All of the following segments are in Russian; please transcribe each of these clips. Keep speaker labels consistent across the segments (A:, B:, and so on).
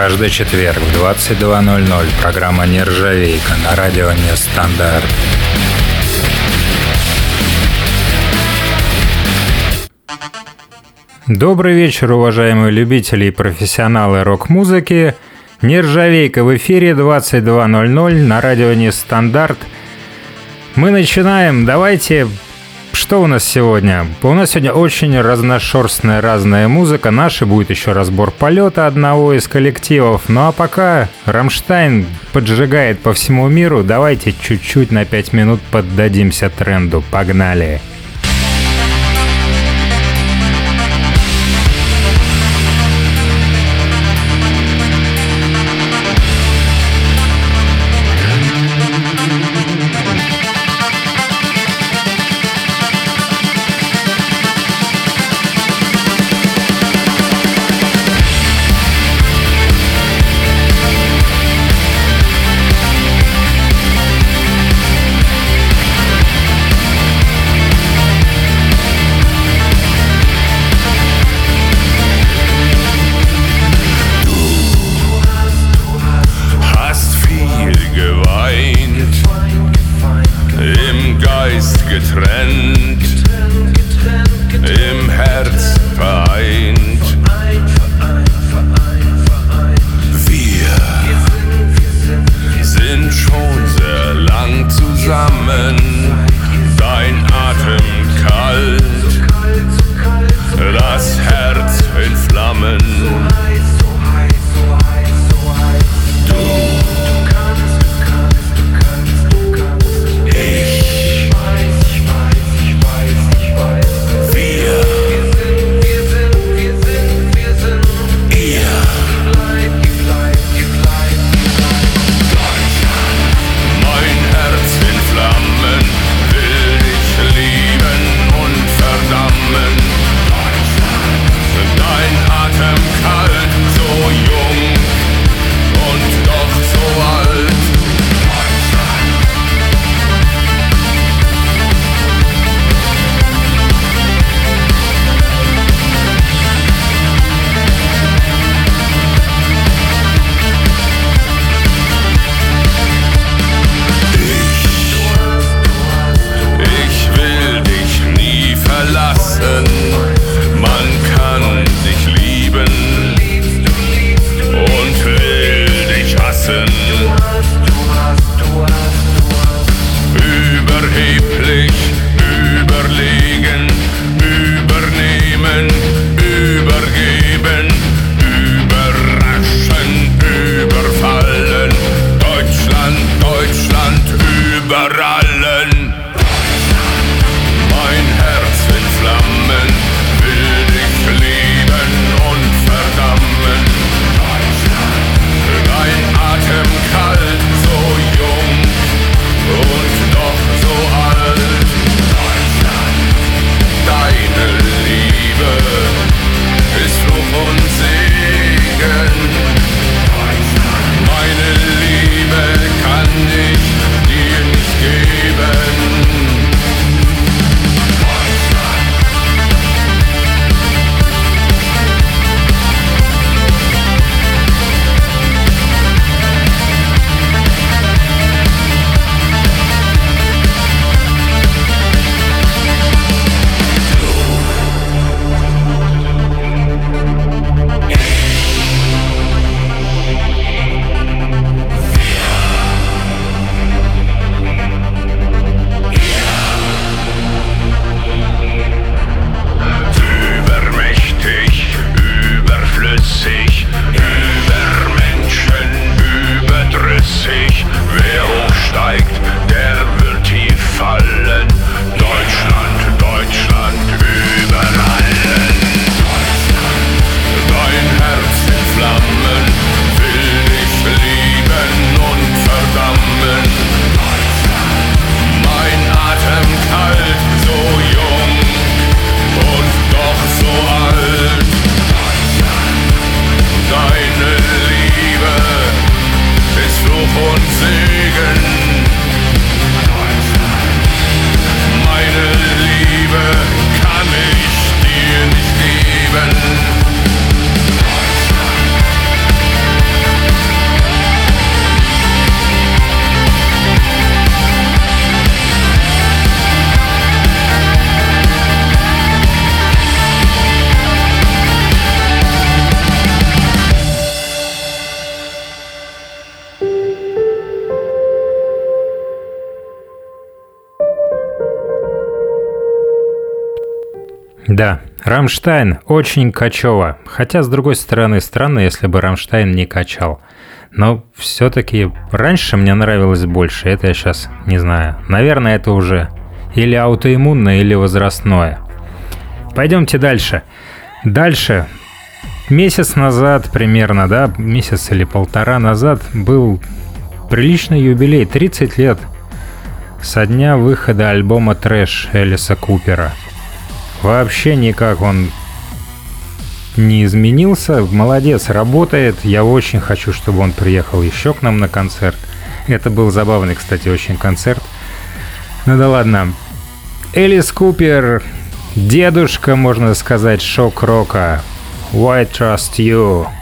A: Каждый четверг в 22.00 программа «Нержавейка» на радио «Нестандарт». Добрый вечер, уважаемые любители и профессионалы рок-музыки. Нержавейка в эфире 22.00 на радио «Нестандарт». Мы начинаем. Давайте что у нас сегодня? У нас сегодня очень разношерстная разная музыка. Наша будет еще разбор полета одного из коллективов. Ну а пока Рамштайн поджигает по всему миру, давайте чуть-чуть на 5 минут поддадимся тренду. Погнали! Погнали!
B: Да, Рамштайн очень качево. Хотя, с другой стороны, странно, если бы Рамштайн не качал. Но все-таки раньше мне нравилось больше, это я сейчас не знаю. Наверное, это уже или аутоиммунное, или возрастное. Пойдемте дальше. Дальше. Месяц назад примерно, да, месяц или полтора назад был приличный юбилей, 30 лет со дня выхода альбома «Трэш» Элиса Купера. Вообще никак он не изменился. Молодец, работает. Я очень хочу, чтобы он приехал еще к нам на концерт. Это был забавный, кстати, очень концерт. Ну да ладно. Элис Купер, дедушка, можно сказать, шок-рока. Why Trust You?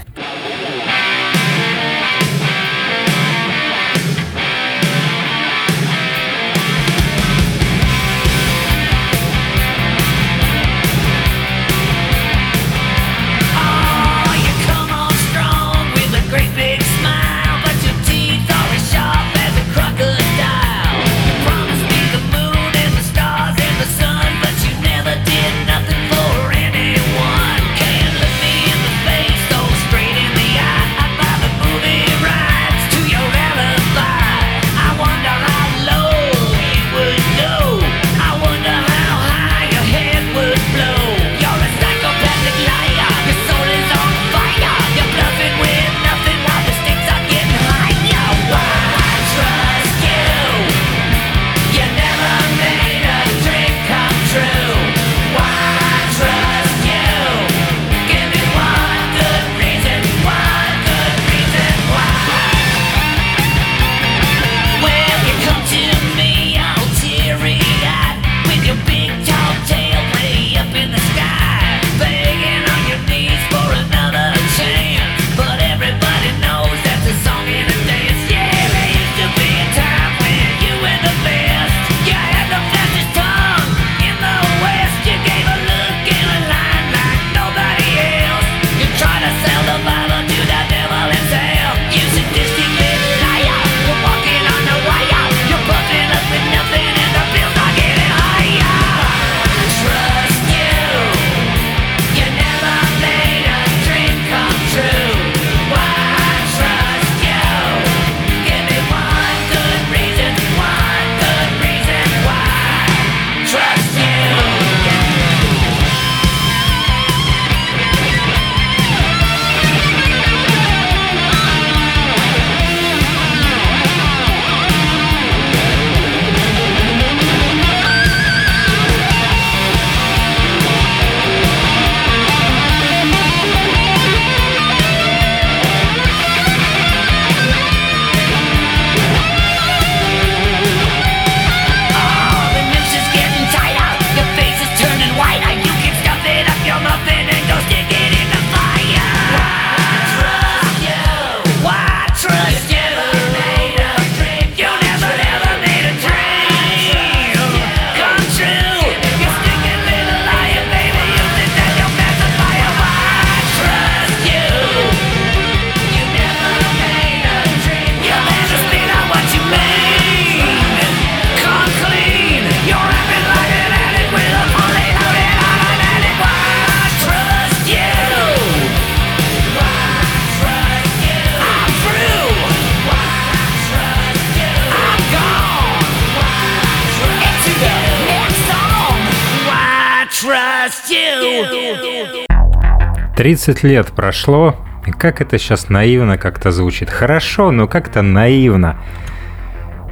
B: 30 лет прошло, и как это сейчас наивно как-то звучит. Хорошо, но как-то наивно.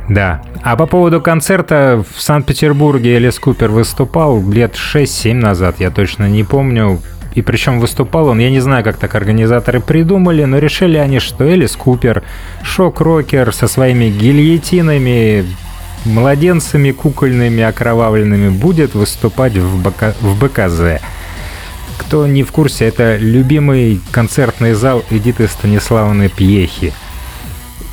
B: Да. А по поводу концерта в Санкт-Петербурге Элис Купер выступал лет 6-7 назад, я точно не помню. И причем выступал он, я не знаю, как так организаторы придумали, но решили они, что Элис Купер, шок-рокер со своими гильотинами, младенцами кукольными окровавленными будет выступать в, БК... в БКЗ. Кто не в курсе, это любимый концертный зал Эдиты Станиславовны Пьехи.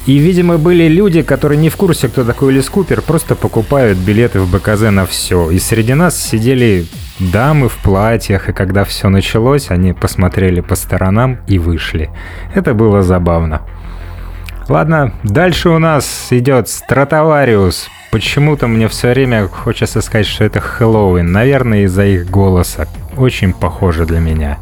B: И, видимо, были люди, которые не в курсе, кто такой Элис Купер, просто покупают билеты в БКЗ на все. И среди нас сидели дамы в платьях, и когда все началось, они посмотрели по сторонам и вышли. Это было забавно. Ладно, дальше у нас идет Стратовариус. Почему-то мне все время хочется сказать, что это Хэллоуин. Наверное, из-за их голоса.
C: Очень похоже для меня.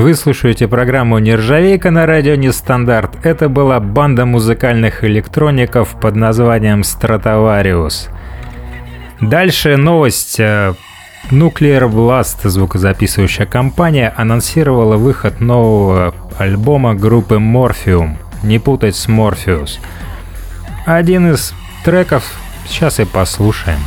C: Вы слушаете программу «Нержавейка» на радио «Нестандарт». Это была банда музыкальных электроников под названием «Стратовариус». Дальше новость. Nuclear Blast, звукозаписывающая компания, анонсировала выход нового альбома группы Morphium. Не путать с Morpheus. Один из треков сейчас и послушаем.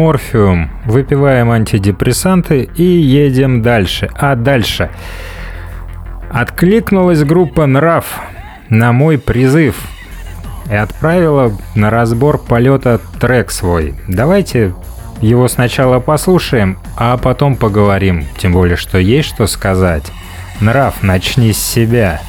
A: Морфиум. Выпиваем антидепрессанты и едем дальше. А дальше. Откликнулась группа «Нрав» на мой призыв и отправила на разбор полета трек свой. Давайте его сначала послушаем, а потом поговорим. Тем более, что есть что сказать. Нрав, начни с себя.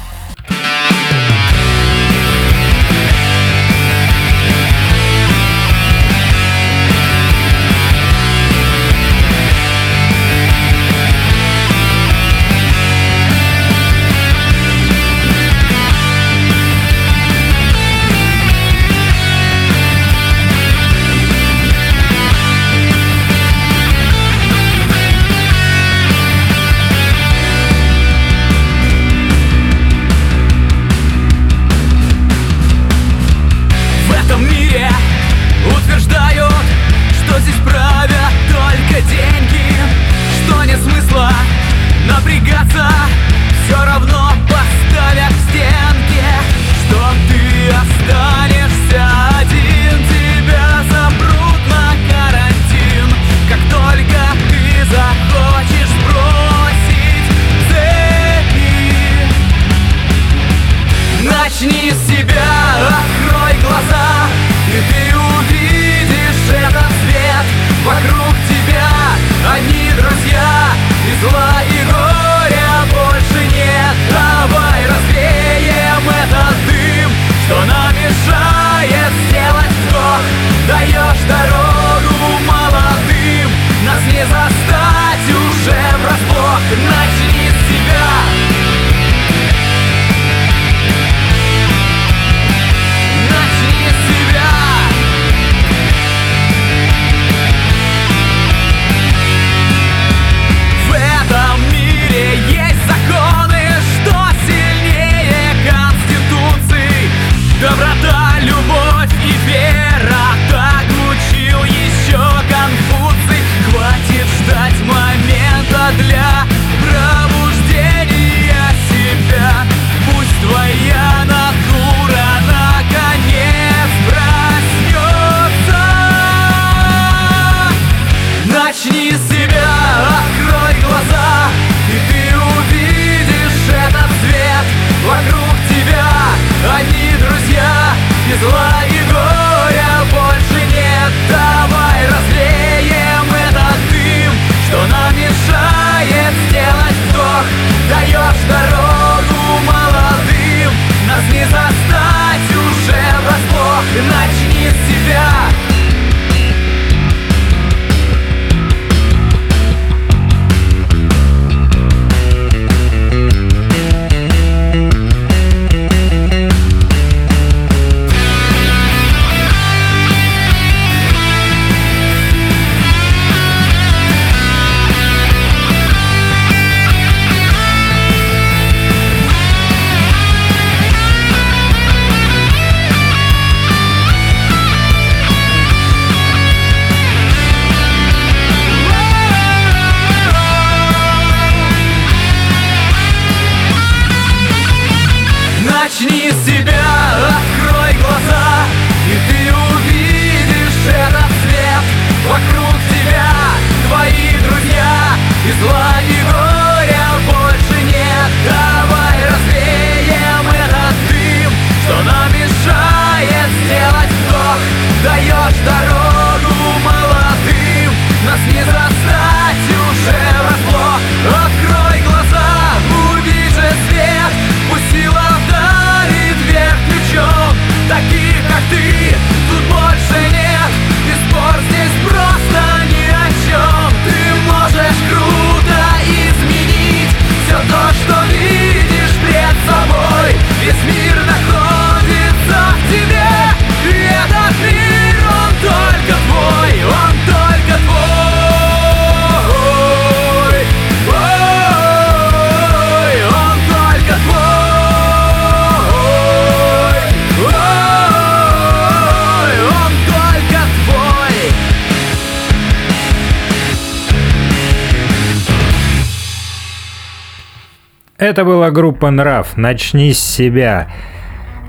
A: Это была группа «Нрав». Начни с себя.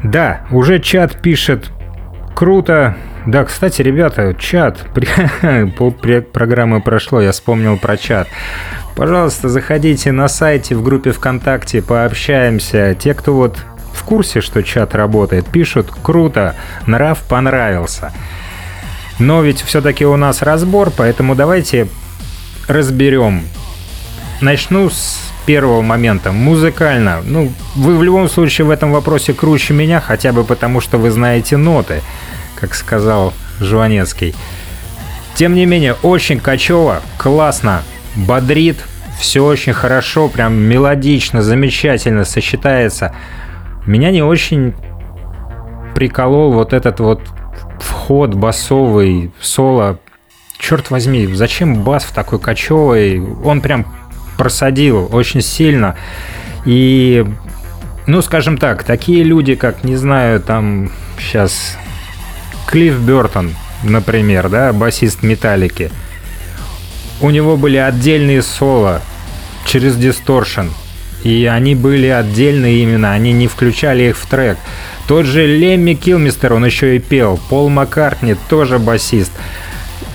A: Да, уже чат пишет. Круто. Да, кстати, ребята, чат. Пол программы прошло, я вспомнил про чат. Пожалуйста, заходите на сайте, в группе ВКонтакте, пообщаемся. Те, кто вот в курсе, что чат работает, пишут «Круто, нрав понравился». Но ведь все-таки у нас разбор, поэтому давайте разберем. Начну с первого момента. Музыкально. Ну, вы в любом случае в этом вопросе круче меня, хотя бы потому, что вы знаете ноты, как сказал Жванецкий. Тем не менее, очень качево, классно, бодрит, все очень хорошо, прям мелодично, замечательно сочетается. Меня не очень приколол вот этот вот вход басовый, соло. Черт возьми, зачем бас в такой кочевый? Он прям просадил очень сильно. И, ну, скажем так, такие люди, как, не знаю, там сейчас Клифф Бертон, например, да, басист Металлики, у него были отдельные соло через дисторшн, и они были отдельные именно, они не включали их в трек. Тот же Лемми Килмистер, он еще и пел, Пол Маккартни тоже басист.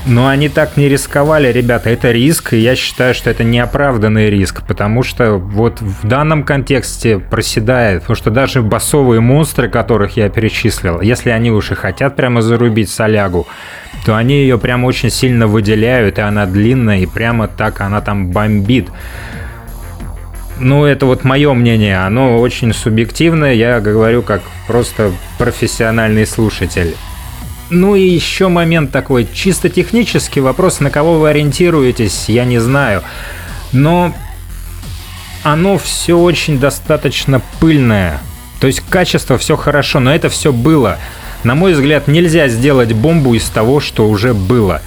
A: Но они так не рисковали, ребята, это риск, и я считаю, что это неоправданный риск, потому что вот в данном контексте проседает, потому что даже басовые монстры, которых я перечислил, если они уж и хотят прямо зарубить солягу, то они ее прямо очень сильно выделяют, и она длинная, и прямо так она там бомбит. Ну, это вот мое мнение, оно очень субъективное, я говорю как просто профессиональный слушатель. Ну и еще момент такой, чисто технический вопрос, на кого вы ориентируетесь, я не знаю. Но оно все очень достаточно пыльное. То есть качество все хорошо, но это все было. На мой взгляд, нельзя сделать бомбу из того, что уже было.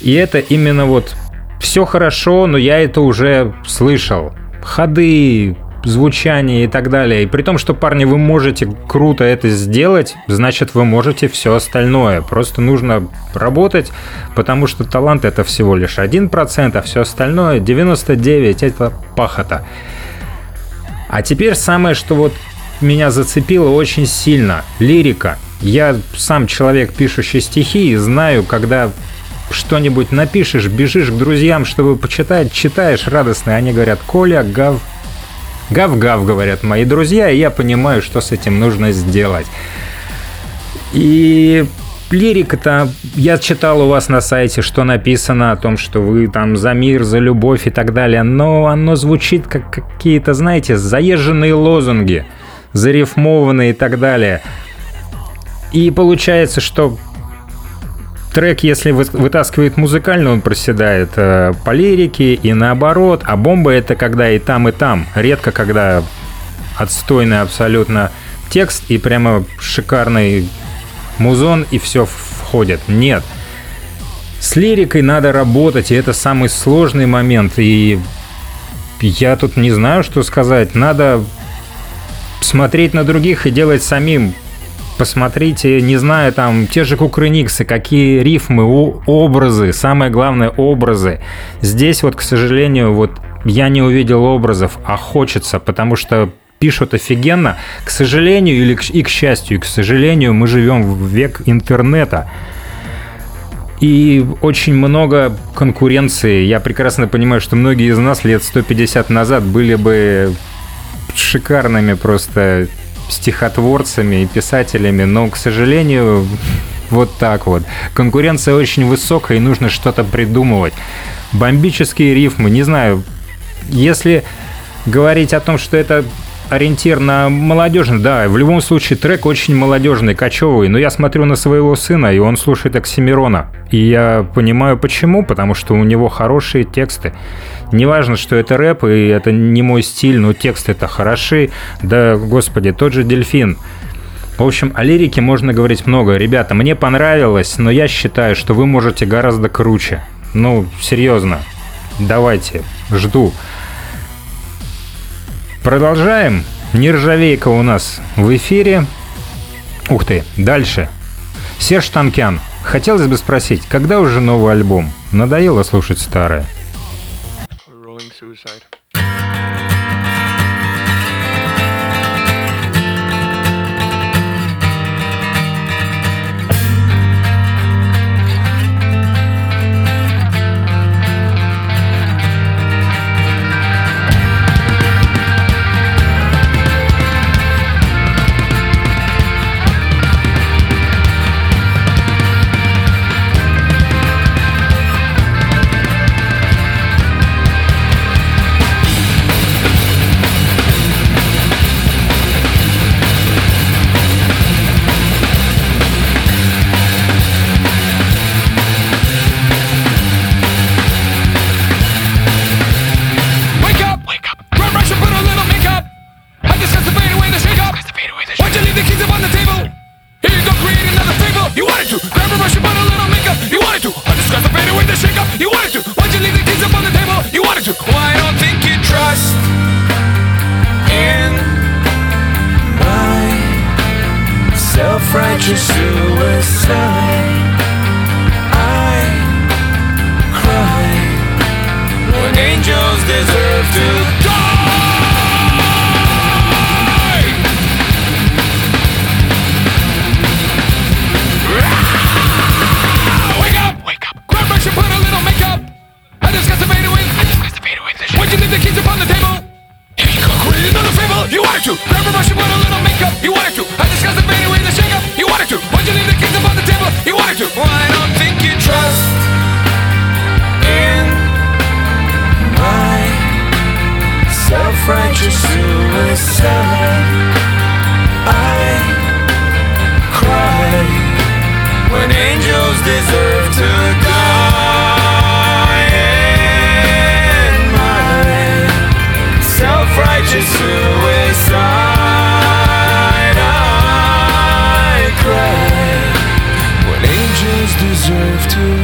A: И это именно вот все хорошо, но я это уже слышал. Ходы, звучание и так далее. И при том, что, парни, вы можете круто это сделать, значит, вы можете все остальное. Просто нужно работать, потому что талант это всего лишь 1%, а все остальное 99% это пахота. А теперь самое, что вот меня зацепило очень сильно. Лирика. Я сам человек, пишущий стихи, и знаю, когда что-нибудь напишешь, бежишь к друзьям, чтобы почитать, читаешь радостно, и они говорят, Коля, гав, Гав-гав, говорят мои друзья, и я понимаю, что с этим нужно сделать. И лирика-то, я читал у вас на сайте, что написано о том, что вы там за мир, за любовь и так далее, но оно звучит как какие-то, знаете, заезженные лозунги, зарифмованные и так далее. И получается, что трек, если вытаскивает музыкально, он проседает э, по лирике и наоборот. А бомба это когда и там, и там. Редко, когда отстойный абсолютно текст и прямо шикарный музон и все входит. Нет. С лирикой надо работать, и это самый сложный момент. И я тут не знаю, что сказать. Надо смотреть на других и делать самим посмотрите, не знаю, там, те же кукрыниксы, какие рифмы, образы, самое главное, образы. Здесь вот, к сожалению, вот я не увидел образов, а хочется, потому что пишут офигенно. К сожалению или к, и к счастью, и к сожалению, мы живем в век интернета. И очень много конкуренции. Я прекрасно понимаю, что многие из нас лет 150 назад были бы шикарными просто стихотворцами и писателями, но, к сожалению, вот так вот. Конкуренция очень высокая, и нужно что-то придумывать. Бомбические рифмы, не знаю, если говорить о том, что это ориентир на молодежный, да, в любом случае трек очень молодежный, кочевый, но я смотрю на своего сына, и он слушает Оксимирона. И я понимаю почему, потому что у него хорошие тексты. Неважно, что это рэп, и это не мой стиль, но тексты это хороши. Да, господи, тот же «Дельфин». В общем, о лирике можно говорить много. Ребята, мне понравилось, но я считаю, что вы можете гораздо круче. Ну, серьезно. Давайте, жду. Продолжаем. Нержавейка у нас в эфире. Ух ты, дальше. Серж Танкян. Хотелось бы спросить, когда уже новый альбом? Надоело слушать старое. suicide.
C: suicide. deserve to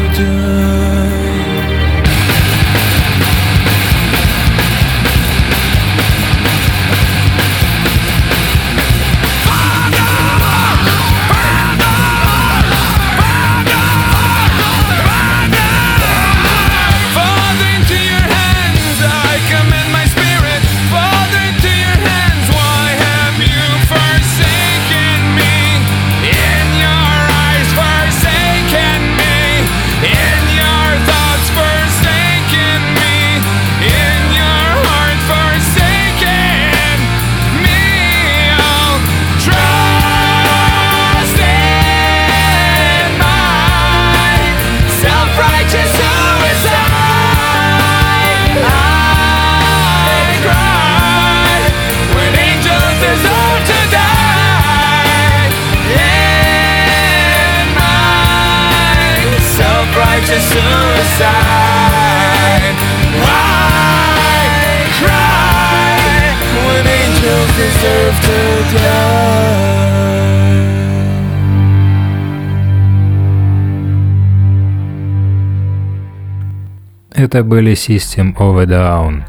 A: Это были System of a Down.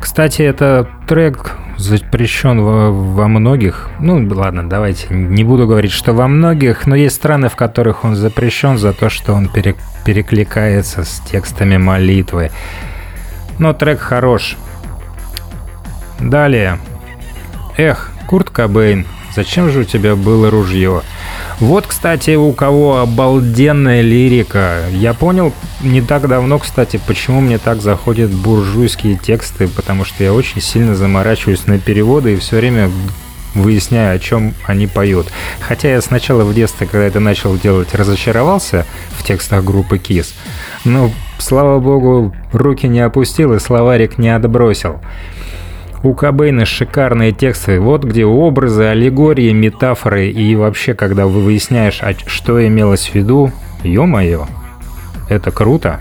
A: Кстати, это трек запрещен во, во многих, ну ладно, давайте не буду говорить, что во многих, но есть страны, в которых он запрещен за то, что он пере, перекликается с текстами молитвы. Но трек хорош. Далее. Эх, Курт Кобейн, зачем же у тебя было ружье? Вот, кстати, у кого обалденная лирика. Я понял не так давно, кстати, почему мне так заходят буржуйские тексты, потому что я очень сильно заморачиваюсь на переводы и все время выясняю, о чем они поют. Хотя я сначала в детстве, когда это начал делать, разочаровался в текстах группы Kiss, но, слава богу, руки не опустил и словарик не отбросил. У Кобейна шикарные тексты, вот где образы, аллегории, метафоры и вообще, когда вы выясняешь, а что имелось в виду, ё-моё, это круто.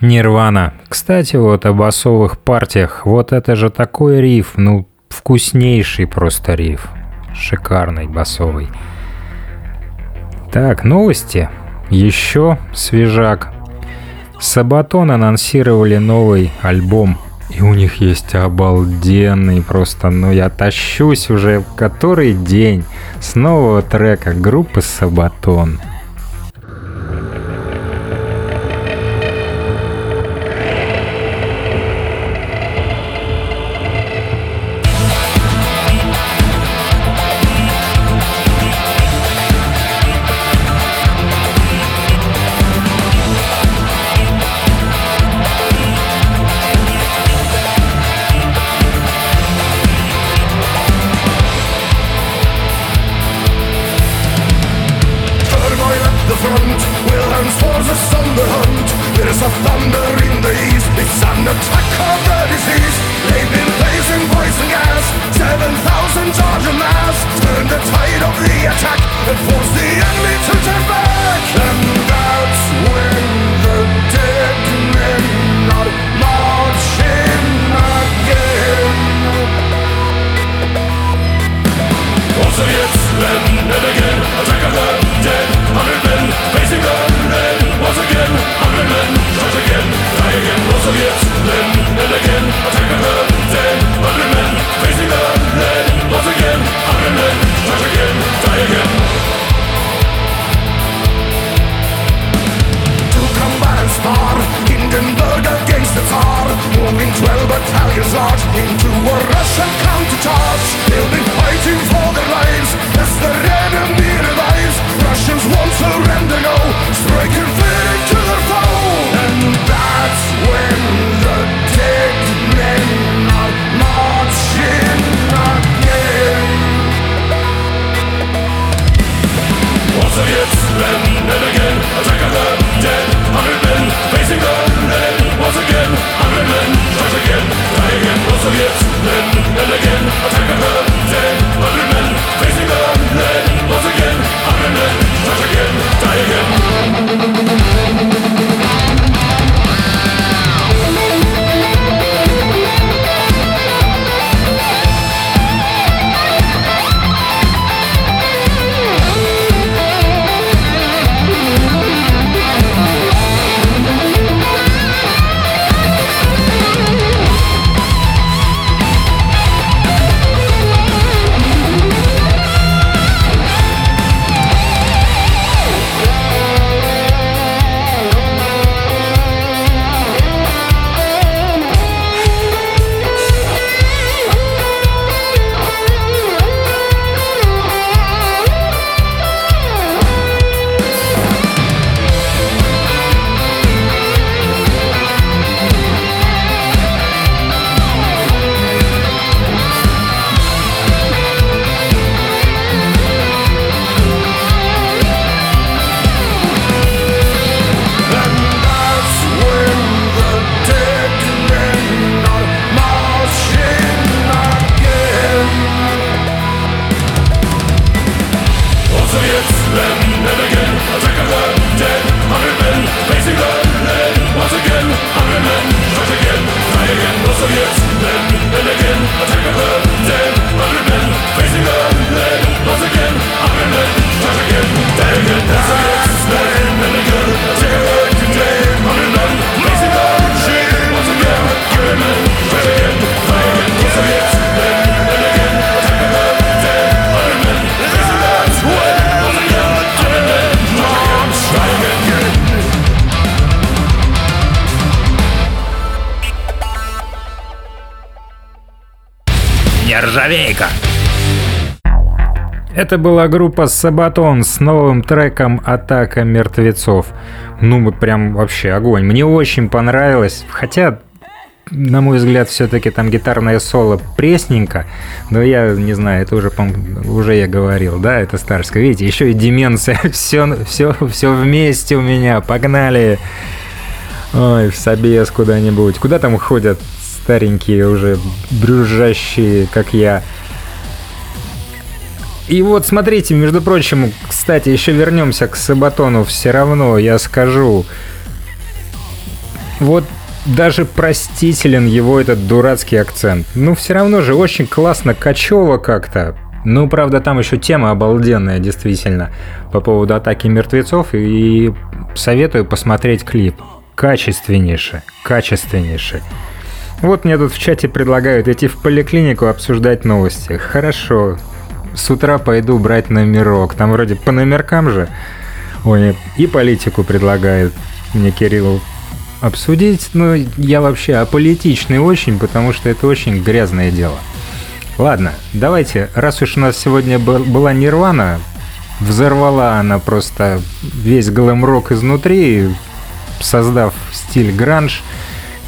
A: Нирвана. Кстати, вот о басовых партиях. Вот это же такой риф, ну, вкуснейший просто риф. Шикарный басовый. Так, новости. Еще свежак. Сабатон анонсировали новый альбом. И у них есть обалденный просто, ну я тащусь уже который день с нового трека группы Сабатон. Это была группа Сабатон с новым треком «Атака мертвецов». Ну, прям вообще огонь. Мне очень понравилось. Хотя, на мой взгляд, все-таки там гитарное соло пресненько. Но я не знаю, это уже, уже я говорил, да, это Старская. Видите, еще и деменция. Все, все, все вместе у меня. Погнали. Ой, в собес куда-нибудь. Куда там ходят старенькие уже, брюзжащие, как я. И вот смотрите, между прочим, кстати, еще вернемся к Сабатону. Все равно я скажу,
C: вот даже простителен его этот дурацкий акцент. Ну, все равно же очень классно, качево как-то. Ну, правда, там еще тема обалденная, действительно, по поводу атаки мертвецов. И советую посмотреть клип. Качественнейший, качественнейший. Вот мне тут в чате предлагают идти в поликлинику обсуждать новости. Хорошо. С утра пойду брать номерок. Там вроде по номеркам же. Ой, и политику предлагают мне Кирилл обсудить. Но я вообще аполитичный очень, потому что это очень грязное дело. Ладно, давайте, раз уж у нас сегодня была Нирвана, взорвала она просто весь глэм-рок изнутри, создав стиль гранж –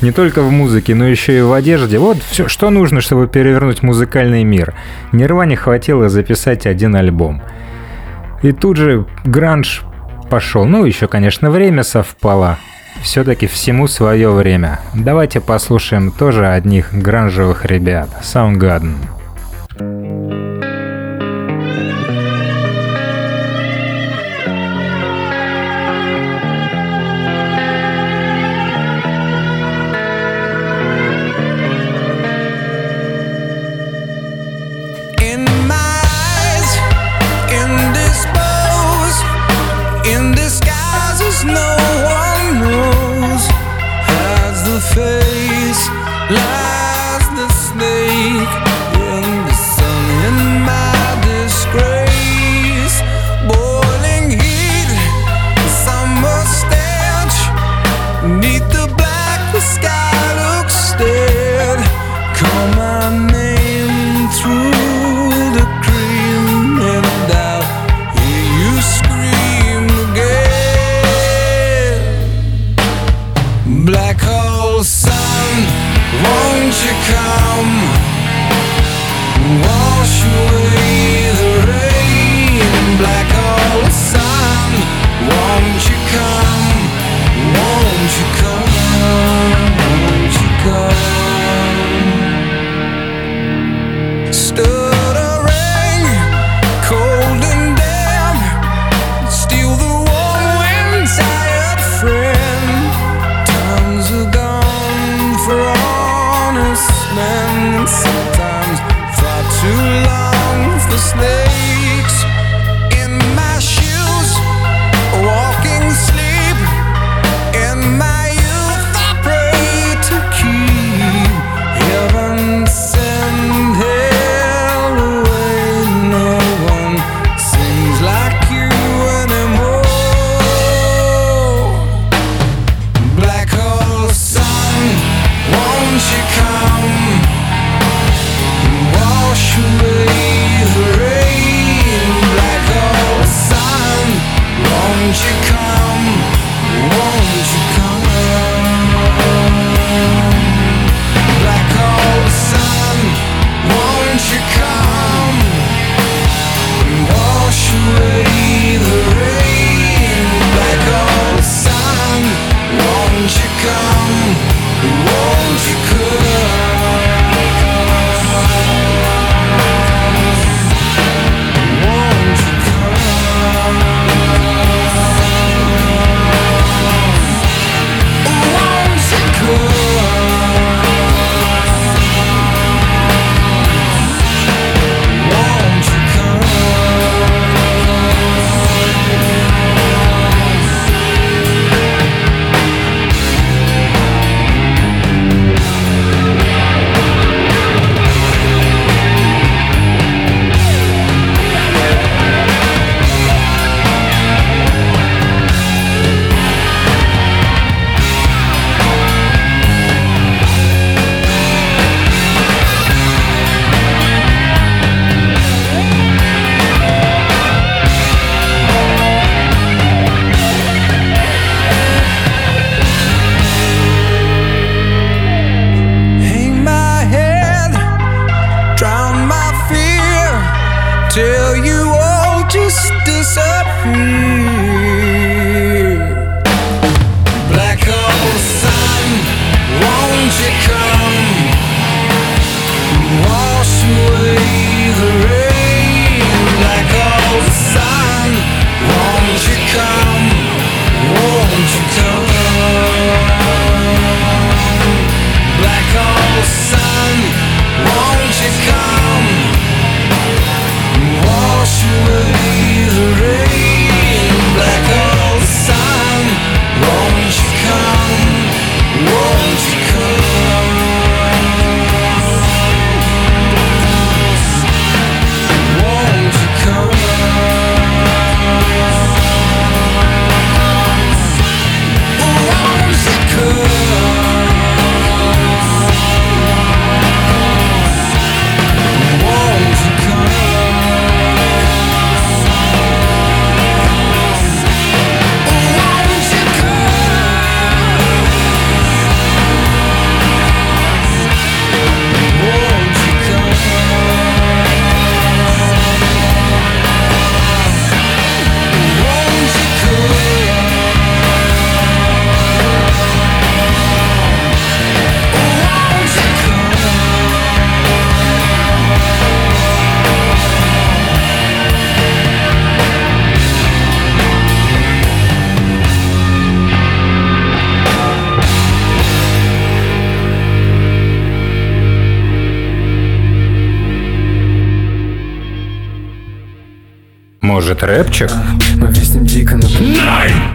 C: не только в музыке, но еще и в одежде. Вот все, что нужно, чтобы перевернуть музыкальный мир. Нирване хватило записать один альбом. И тут же гранж пошел. Ну, еще, конечно, время совпало. Все-таки всему свое время. Давайте послушаем тоже одних гранжевых ребят. Soundgarden.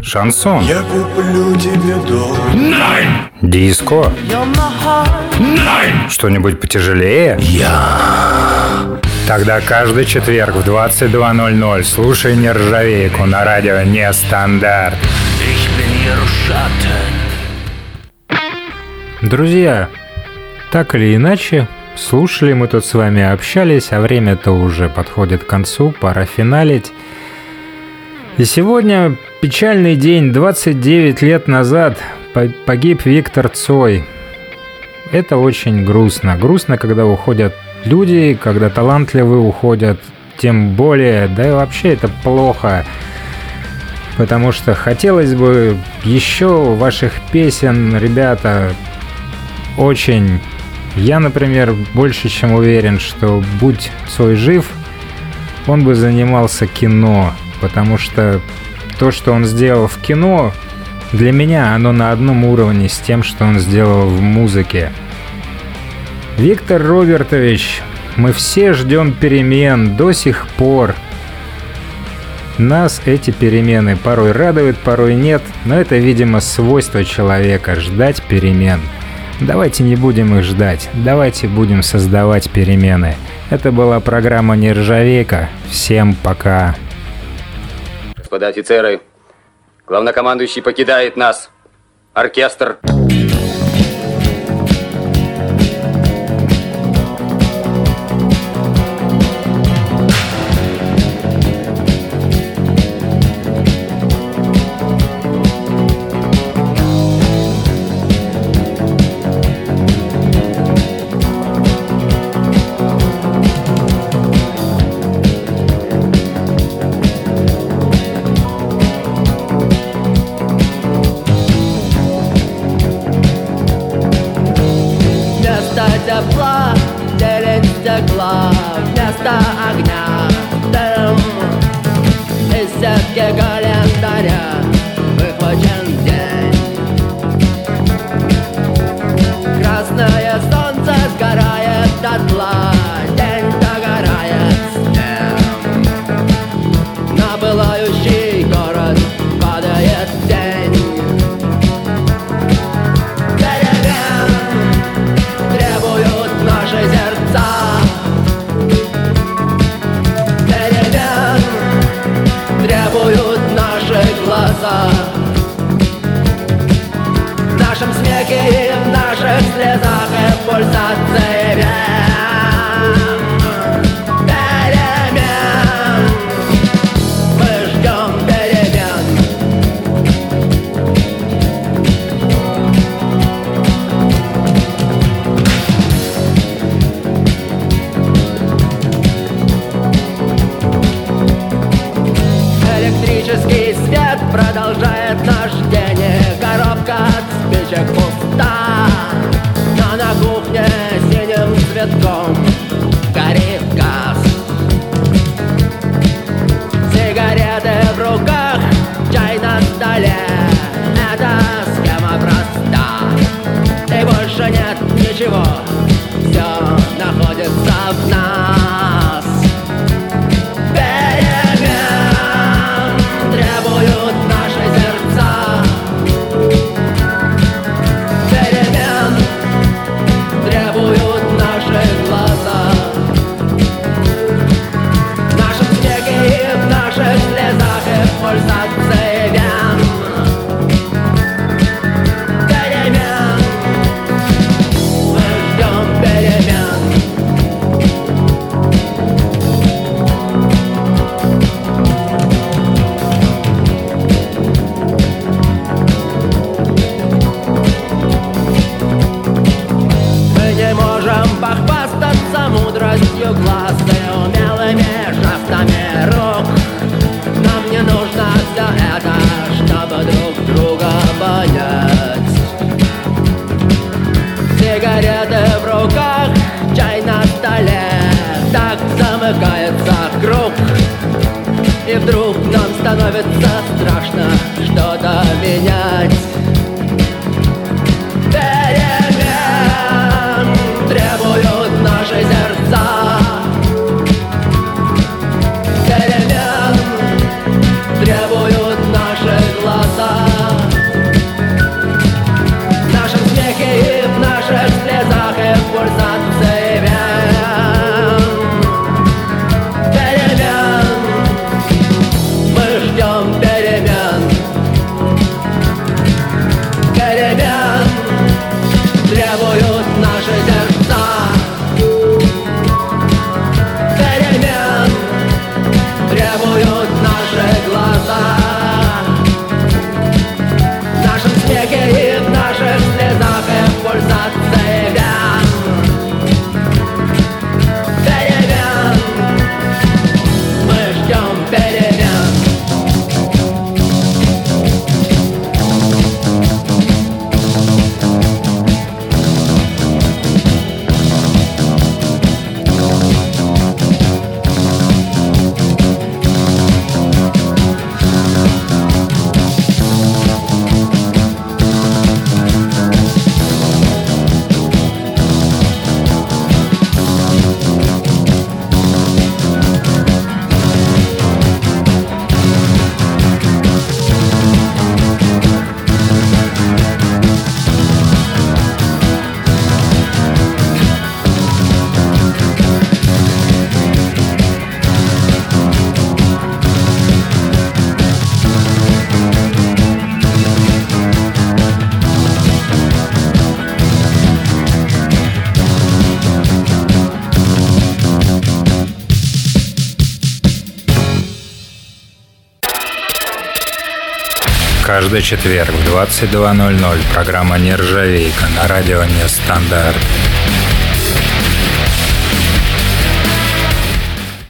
A: Шансон?
C: Я куплю тебе дом
A: Найн! Диско? Найн! Что-нибудь потяжелее? Я. Тогда каждый четверг в 22.00 слушай нержавейку на радио Нестандарт. Друзья, так или иначе, слушали мы тут с вами, общались, а время-то уже подходит к концу, пора финалить. И сегодня печальный день, 29 лет назад погиб Виктор Цой. Это очень грустно. Грустно, когда уходят люди, когда талантливые уходят, тем более, да и вообще это плохо. Потому что хотелось бы еще ваших песен, ребята, очень. Я, например, больше чем уверен, что будь Цой жив, он бы занимался кино, потому что то, что он сделал в кино, для меня оно на одном уровне с тем, что он сделал в музыке. Виктор Робертович, мы все ждем перемен до сих пор. Нас эти перемены порой радуют, порой нет, но это, видимо, свойство человека – ждать перемен – Давайте не будем их ждать, давайте будем создавать перемены. Это была программа «Нержавейка». Всем пока.
D: Господа офицеры, главнокомандующий покидает нас. Оркестр. 谢谢。
A: Каждый четверг в 22.00 программа «Нержавейка» на радио «Нестандарт».